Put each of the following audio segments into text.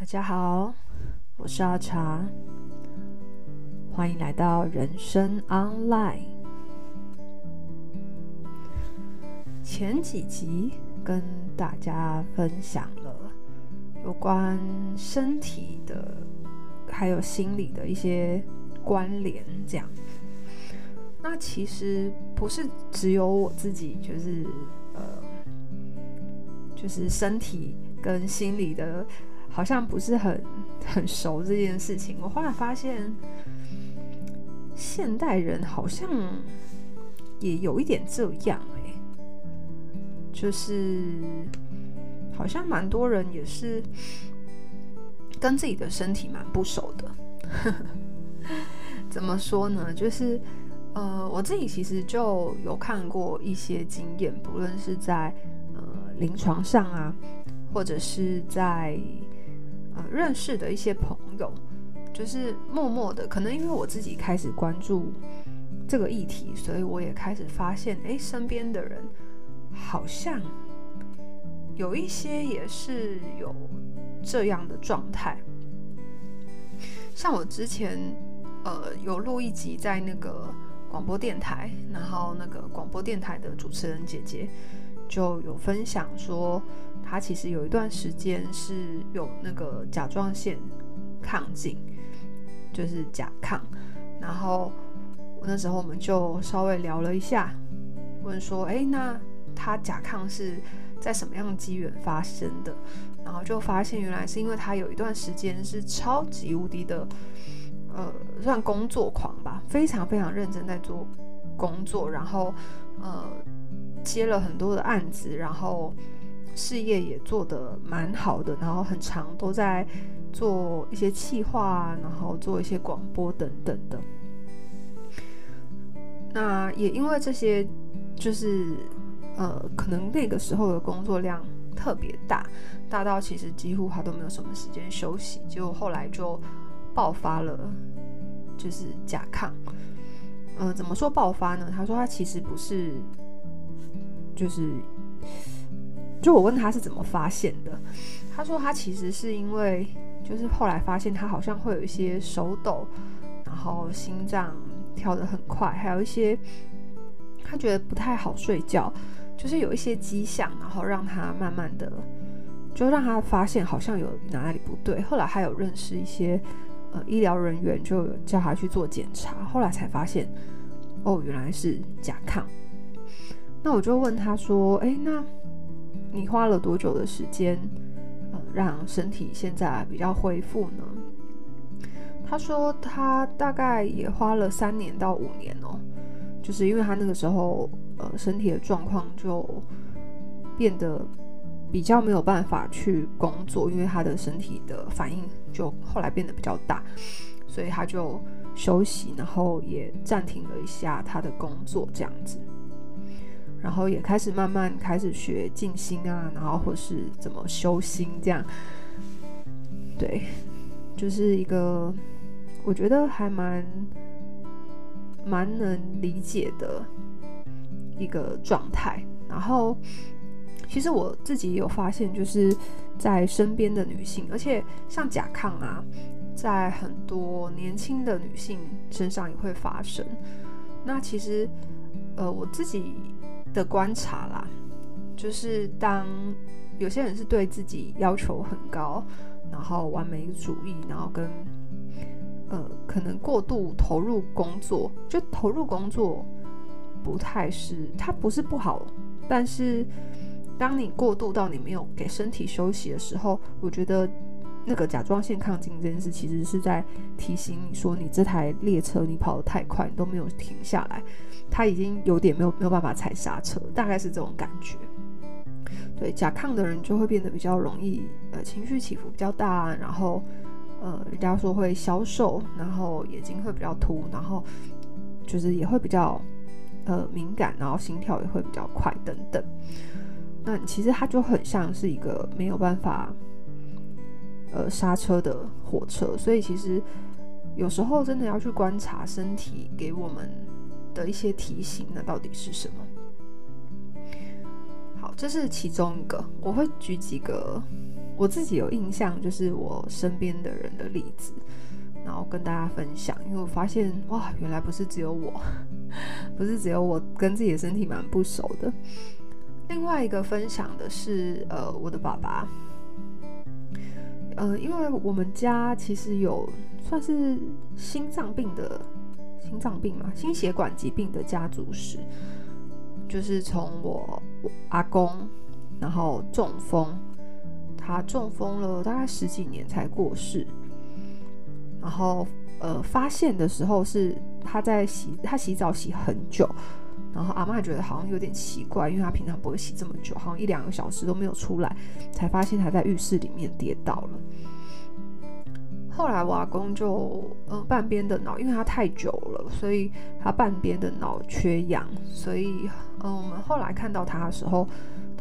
大家好，我是阿茶，欢迎来到人生 Online。前几集跟大家分享了有关身体的还有心理的一些关联，这样。那其实不是只有我自己，就是呃，就是身体跟心理的。好像不是很 很熟这件事情。我后来发现，现代人好像也有一点这样欸，就是好像蛮多人也是跟自己的身体蛮不熟的。怎么说呢？就是呃，我自己其实就有看过一些经验，不论是在呃临床上啊，或者是在。呃，认识的一些朋友，就是默默的，可能因为我自己开始关注这个议题，所以我也开始发现，哎，身边的人好像有一些也是有这样的状态。像我之前呃有录一集在那个广播电台，然后那个广播电台的主持人姐姐。就有分享说，他其实有一段时间是有那个甲状腺亢进，就是甲亢。然后那时候我们就稍微聊了一下，问说，哎，那他甲亢是在什么样的机缘发生的？然后就发现原来是因为他有一段时间是超级无敌的，呃，算工作狂吧，非常非常认真在做工作，然后呃。接了很多的案子，然后事业也做得蛮好的，然后很长都在做一些企划，然后做一些广播等等的。那也因为这些，就是呃，可能那个时候的工作量特别大，大到其实几乎他都没有什么时间休息，结果后来就爆发了，就是甲亢。呃，怎么说爆发呢？他说他其实不是。就是，就我问他是怎么发现的，他说他其实是因为，就是后来发现他好像会有一些手抖，然后心脏跳得很快，还有一些他觉得不太好睡觉，就是有一些迹象，然后让他慢慢的就让他发现好像有哪里不对。后来还有认识一些呃医疗人员，就叫他去做检查，后来才发现哦，原来是甲亢。那我就问他说：“哎，那你花了多久的时间，呃，让身体现在比较恢复呢？”他说他大概也花了三年到五年哦，就是因为他那个时候呃身体的状况就变得比较没有办法去工作，因为他的身体的反应就后来变得比较大，所以他就休息，然后也暂停了一下他的工作，这样子。然后也开始慢慢开始学静心啊，然后或是怎么修心这样，对，就是一个我觉得还蛮蛮能理解的一个状态。然后其实我自己也有发现，就是在身边的女性，而且像甲亢啊，在很多年轻的女性身上也会发生。那其实呃我自己。的观察啦，就是当有些人是对自己要求很高，然后完美主义，然后跟呃可能过度投入工作，就投入工作不太是，它不是不好，但是当你过度到你没有给身体休息的时候，我觉得那个甲状腺亢进这件事其实是在提醒你说，你这台列车你跑得太快，你都没有停下来。他已经有点没有没有办法踩刹车，大概是这种感觉。对，甲亢的人就会变得比较容易，呃，情绪起伏比较大，然后，呃，人家说会消瘦，然后眼睛会比较凸，然后就是也会比较，呃，敏感，然后心跳也会比较快等等。那其实它就很像是一个没有办法，呃，刹车的火车，所以其实有时候真的要去观察身体给我们。的一些提醒，那到底是什么？好，这是其中一个。我会举几个我自己有印象，就是我身边的人的例子，然后跟大家分享，因为我发现哇，原来不是只有我，不是只有我跟自己的身体蛮不熟的。另外一个分享的是，呃，我的爸爸，呃，因为我们家其实有算是心脏病的心脏病嘛，心血管疾病的家族史，就是从我，阿公，然后中风。他中风了大概十几年才过世，然后呃发现的时候是他在洗，他洗澡洗很久，然后阿妈觉得好像有点奇怪，因为他平常不会洗这么久，好像一两个小时都没有出来，才发现他在浴室里面跌倒了。后来我阿公就呃半边的脑，因为他太久了，所以他半边的脑缺氧，所以嗯、我们后来看到他的时候。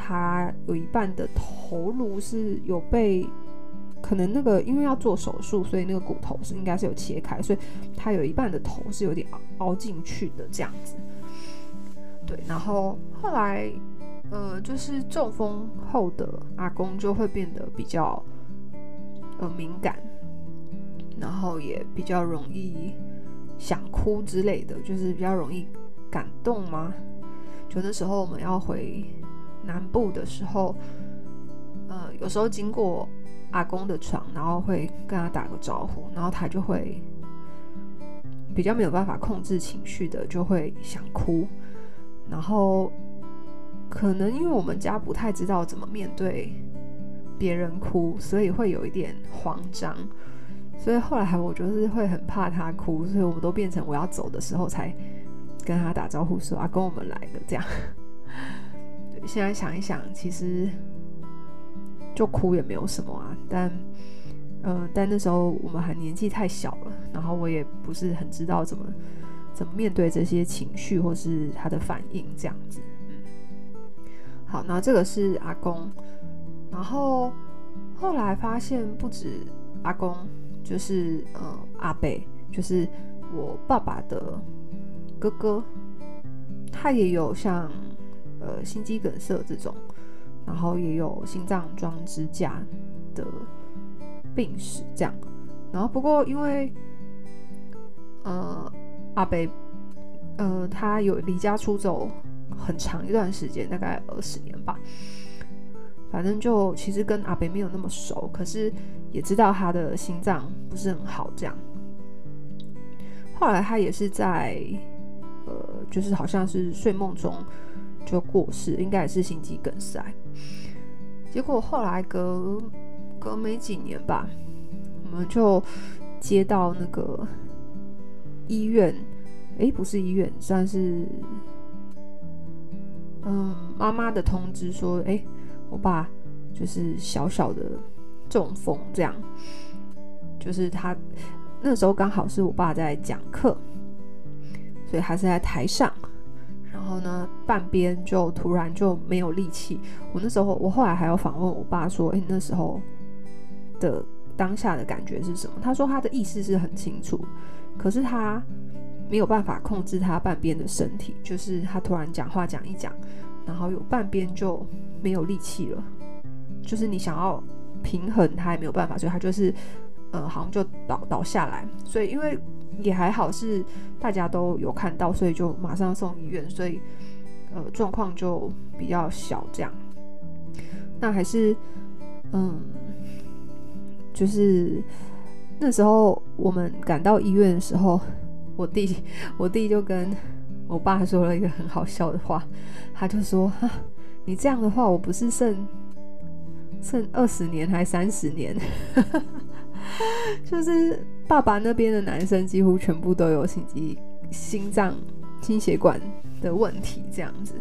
他有一半的头颅是有被，可能那个因为要做手术，所以那个骨头是应该是有切开，所以他有一半的头是有点凹进去的这样子。对，然后后来呃，就是中风后的阿公就会变得比较呃敏感，然后也比较容易想哭之类的，就是比较容易感动吗？就那时候我们要回。南部的时候，呃，有时候经过阿公的床，然后会跟他打个招呼，然后他就会比较没有办法控制情绪的，就会想哭。然后可能因为我们家不太知道怎么面对别人哭，所以会有一点慌张。所以后来我就是会很怕他哭，所以我们都变成我要走的时候才跟他打招呼说：“阿公，我们来的。”这样。现在想一想，其实就哭也没有什么啊。但，嗯、但那时候我们还年纪太小了，然后我也不是很知道怎么怎么面对这些情绪或是他的反应这样子。嗯，好，那这个是阿公，然后后来发现不止阿公，就是呃阿伯，就是我爸爸的哥哥，他也有像。呃，心肌梗塞这种，然后也有心脏装支架的病史，这样。然后不过因为，呃，阿伯，呃，他有离家出走很长一段时间，大概二十年吧。反正就其实跟阿伯没有那么熟，可是也知道他的心脏不是很好，这样。后来他也是在，呃，就是好像是睡梦中。就过世，应该也是心肌梗塞。结果后来隔隔没几年吧，我们就接到那个医院，诶，不是医院，算是嗯妈妈的通知说，诶，我爸就是小小的中风，这样。就是他那时候刚好是我爸在讲课，所以他是在台上。然后呢，半边就突然就没有力气。我那时候，我后来还要访问我爸说：“诶，那时候的当下的感觉是什么？”他说他的意识是很清楚，可是他没有办法控制他半边的身体，就是他突然讲话讲一讲，然后有半边就没有力气了，就是你想要平衡他也没有办法，所以他就是呃，好像就倒倒下来。所以因为。也还好，是大家都有看到，所以就马上送医院，所以呃状况就比较小这样。那还是嗯，就是那时候我们赶到医院的时候，我弟我弟就跟我爸说了一个很好笑的话，他就说：“哈，你这样的话，我不是剩剩二十年还三十年？”就是爸爸那边的男生几乎全部都有心肌、心脏、心血管的问题，这样子，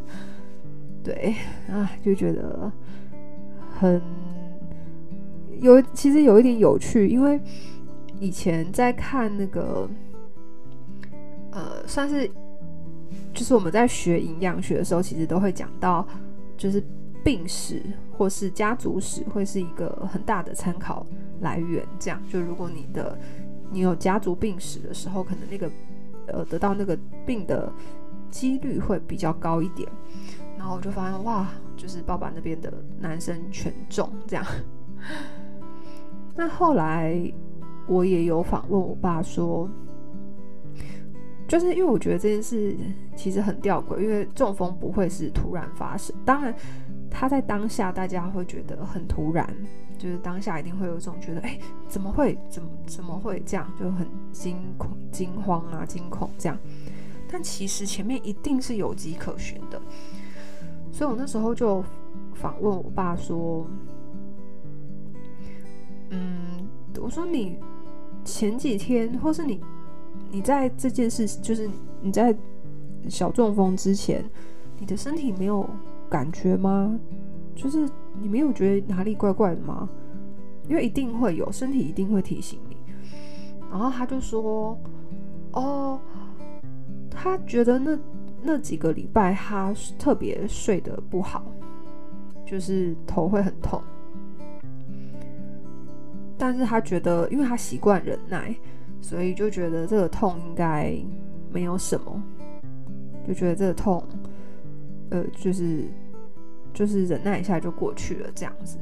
对啊，就觉得很有，其实有一点有趣，因为以前在看那个，呃，算是就是我们在学营养学的时候，其实都会讲到，就是病史或是家族史会是一个很大的参考。来源这样，就如果你的你有家族病史的时候，可能那个呃得到那个病的几率会比较高一点。然后我就发现哇，就是爸爸那边的男生全中这样，那后来我也有访问我爸说，就是因为我觉得这件事其实很吊诡，因为中风不会是突然发生，当然他在当下大家会觉得很突然，就是当下一定会有一种觉得，哎，怎么会，怎么怎么会这样，就很惊恐、惊慌啊、惊恐这样。但其实前面一定是有迹可循的，所以我那时候就访问我爸说：“嗯，我说你前几天，或是你你在这件事，就是你在小中风之前，你的身体没有感觉吗？就是你没有觉得哪里怪怪的吗？因为一定会有，身体一定会提醒你。”然后他就说：“哦。”他觉得那那几个礼拜他特别睡得不好，就是头会很痛。但是他觉得，因为他习惯忍耐，所以就觉得这个痛应该没有什么，就觉得这个痛，呃，就是就是忍耐一下就过去了这样子。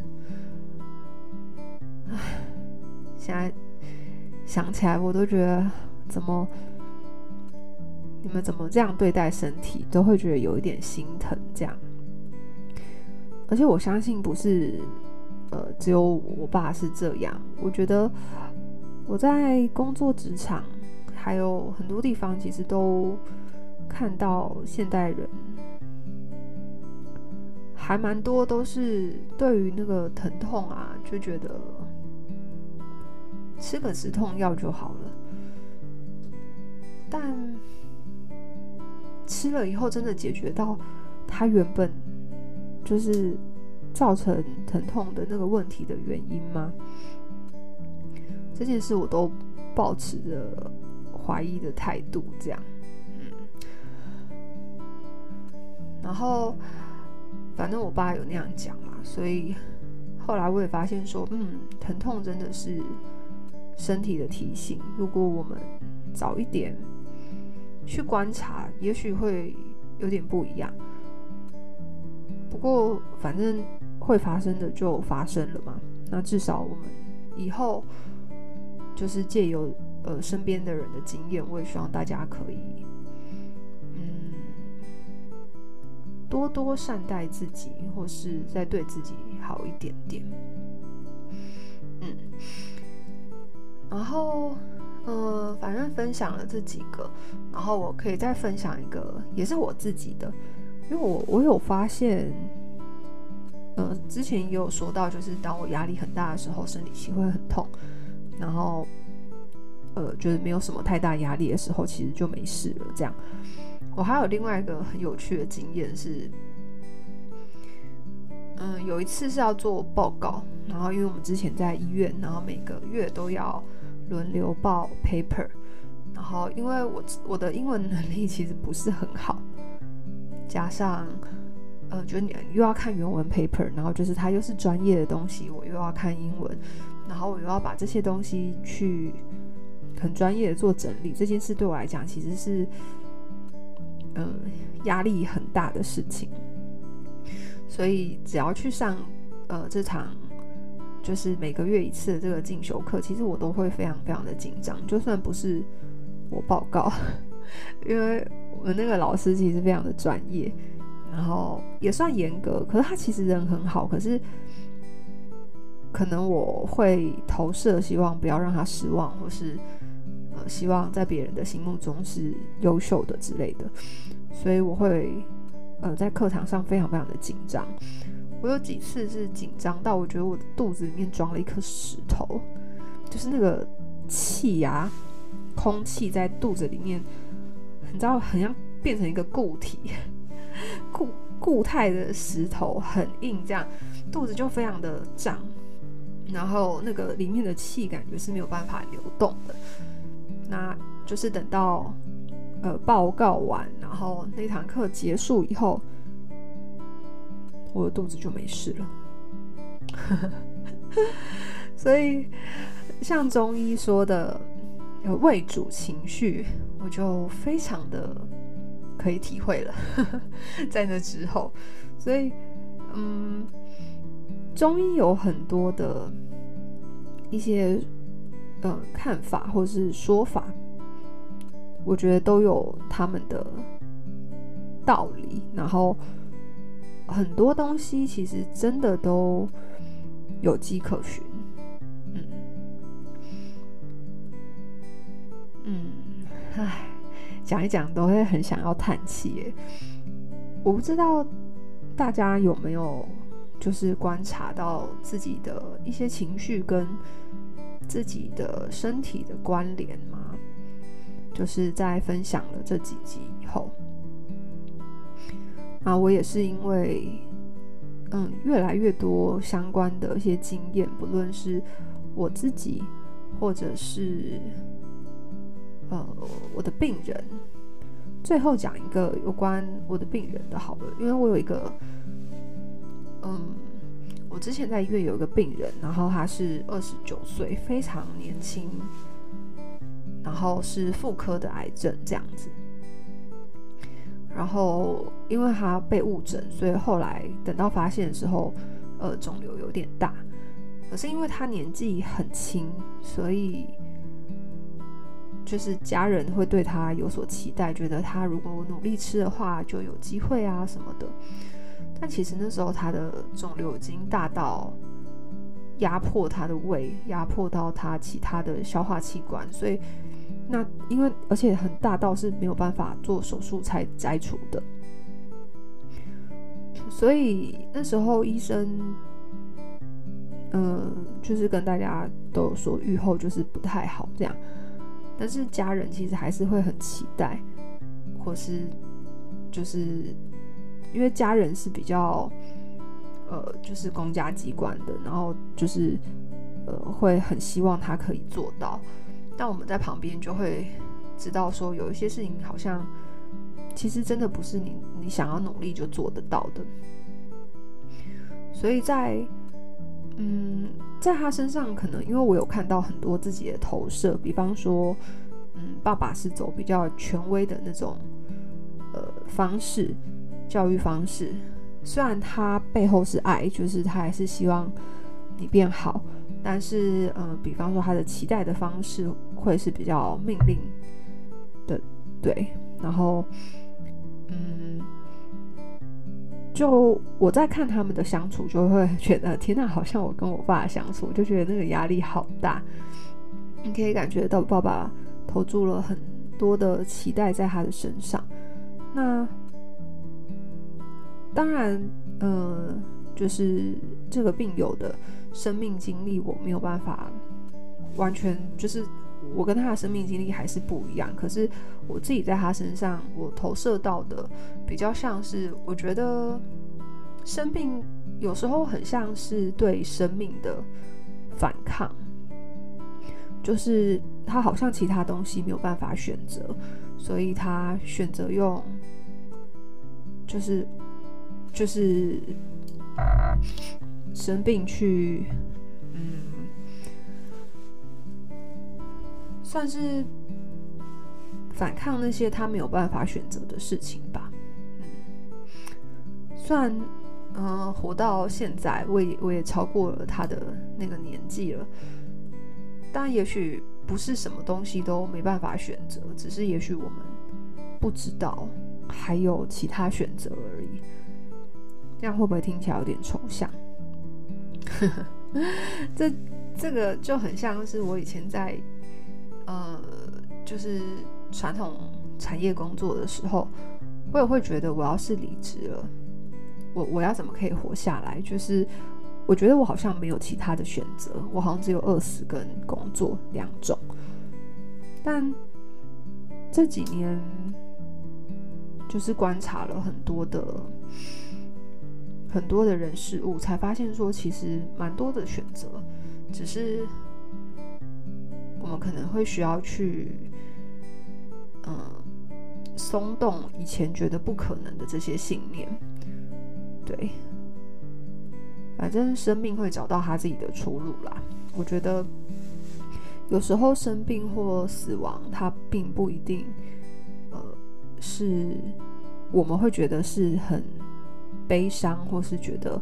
唉，现在想起来我都觉得怎么。你们怎么这样对待身体，都会觉得有一点心疼这样。而且我相信不是，呃，只有我爸是这样。我觉得我在工作职场，还有很多地方，其实都看到现代人还蛮多都是对于那个疼痛啊，就觉得吃个止痛药就好了，但。吃了以后真的解决到他原本就是造成疼痛的那个问题的原因吗？这件事我都保持着怀疑的态度，这样，嗯。然后反正我爸有那样讲嘛，所以后来我也发现说，嗯，疼痛真的是身体的提醒。如果我们早一点。去观察，也许会有点不一样。不过，反正会发生的就发生了嘛。那至少我们以后就是借由呃身边的人的经验，我也希望大家可以嗯多多善待自己，或是再对自己好一点点。嗯，然后。呃，反正分享了这几个，然后我可以再分享一个，也是我自己的，因为我我有发现，呃，之前也有说到，就是当我压力很大的时候，生理期会很痛，然后，呃，觉得没有什么太大压力的时候，其实就没事了。这样，我还有另外一个很有趣的经验是，嗯、有一次是要做报告，然后因为我们之前在医院，然后每个月都要。轮流报 paper，然后因为我我的英文能力其实不是很好，加上呃，觉得你又要看原文 paper，然后就是它又是专业的东西，我又要看英文，然后我又要把这些东西去很专业的做整理，这件事对我来讲其实是嗯、压力很大的事情，所以只要去上呃这场。就是每个月一次的这个进修课，其实我都会非常非常的紧张。就算不是我报告，因为我们那个老师其实非常的专业，然后也算严格。可是他其实人很好，可是可能我会投射，希望不要让他失望，或是呃希望在别人的心目中是优秀的之类的。所以我会呃在课堂上非常非常的紧张。我有几次是紧张到我觉得我的肚子里面装了一颗石头，就是那个气压，空气在肚子里面，你知道，很像变成一个固体，固固态的石头，很硬，这样肚子就非常的胀，然后那个里面的气感觉是没有办法流动的。那就是等到呃报告完，然后那堂课结束以后。我的肚子就没事了，所以像中医说的有胃主情绪，我就非常的可以体会了。在那之后，所以嗯，中医有很多的一些呃看法或是说法，我觉得都有他们的道理。然后很多东西其实真的都有迹可循。嗯嗯，唉，讲一讲都会很想要叹气耶。我不知道大家有没有。就是观察到自己的一些情绪跟自己的身体的关联吗？就是在分享了这几集以后，啊，我也是因为嗯越来越多相关的一些经验，不论是我自己或者是呃我的病人，最后讲一个有关我的病人的好了，因为我有一个。嗯，我之前在医院有一个病人，然后他是二十九岁，非常年轻，然后是妇科的癌症这样子。然后因为他被误诊，所以后来等到发现的时候，呃，肿瘤有点大。可是因为他年纪很轻，所以就是家人会对他有所期待，觉得他如果努力吃的话，就有机会啊什么的。但其实那时候他的肿瘤已经大到压迫他的胃，压迫到他其他的消化器官，所以那因为而且很大到是没有办法做手术才摘除的，所以那时候医生，嗯、就是跟大家都有说预后就是不太好这样，但是家人其实还是会很期待，或是就是。因为家人是比较，呃，就是公家机关的，然后就是，呃，会很希望他可以做到。但我们在旁边就会知道说，有一些事情好像其实真的不是你你想要努力就做得到的。所以在，嗯，在他身上，可能因为我有看到很多自己的投射，比方说，嗯，爸爸是走比较权威的那种，呃，方式。教育方式，虽然他背后是爱，就是他还是希望你变好，但是，呃，比方说他的期待的方式会是比较命令的，对。然后，嗯，就我在看他们的相处，就会觉得 天哪，好像我跟我爸相处，就觉得那个压力好大。你可以感觉到爸爸投注了很多的期待在他的身上，那。当然，呃，就是这个病友的生命经历，我没有办法完全，就是我跟他的生命经历还是不一样。可是我自己在他身上，我投射到的比较像是，我觉得生病有时候很像是对生命的反抗，就是他好像其他东西没有办法选择，所以他选择用，就是。就是生病去，嗯，算是反抗那些他没有办法选择的事情吧。嗯，算，嗯、呃，活到现在，我也我也超过了他的那个年纪了。但也许不是什么东西都没办法选择，只是也许我们不知道还有其他选择而已。这样会不会听起来有点抽象？这这个就很像是我以前在呃，就是传统产业工作的时候，我也会觉得，我要是离职了，我我要怎么可以活下来？就是我觉得我好像没有其他的选择，我好像只有饿死跟工作两种。但这几年就是观察了很多的。很多的人事物，才发现说，其实蛮多的选择，只是我们可能会需要去，嗯，松动以前觉得不可能的这些信念。对，反正生命会找到他自己的出路啦。我觉得有时候生病或死亡，它并不一定，呃，是我们会觉得是很。悲伤，或是觉得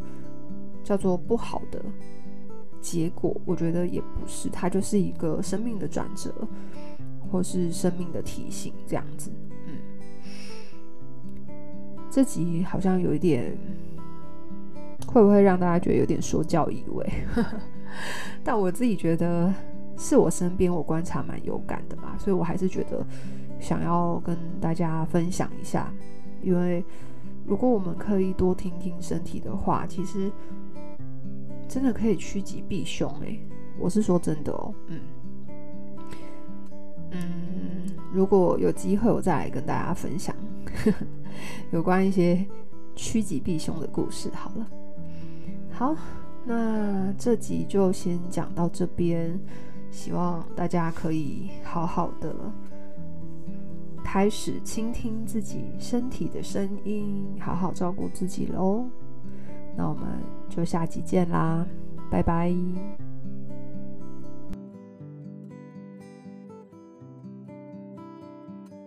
叫做不好的结果，我觉得也不是，它就是一个生命的转折，或是生命的提醒，这样子。嗯，这集好像有一点，会不会让大家觉得有点说教意味？但我自己觉得，是我身边我观察蛮有感的嘛，所以我还是觉得想要跟大家分享一下，因为如果我们可以多听听身体的话，其实。真的可以趋吉避凶诶，我是说真的哦，嗯嗯，如果有机会，我再来跟大家分享呵 呵有关一些趋吉避凶的故事。好了，好，那这集就先讲到这边，希望大家可以好好的开始倾听自己身体的声音，好好照顾自己喽。那我们就下集见啦，拜拜。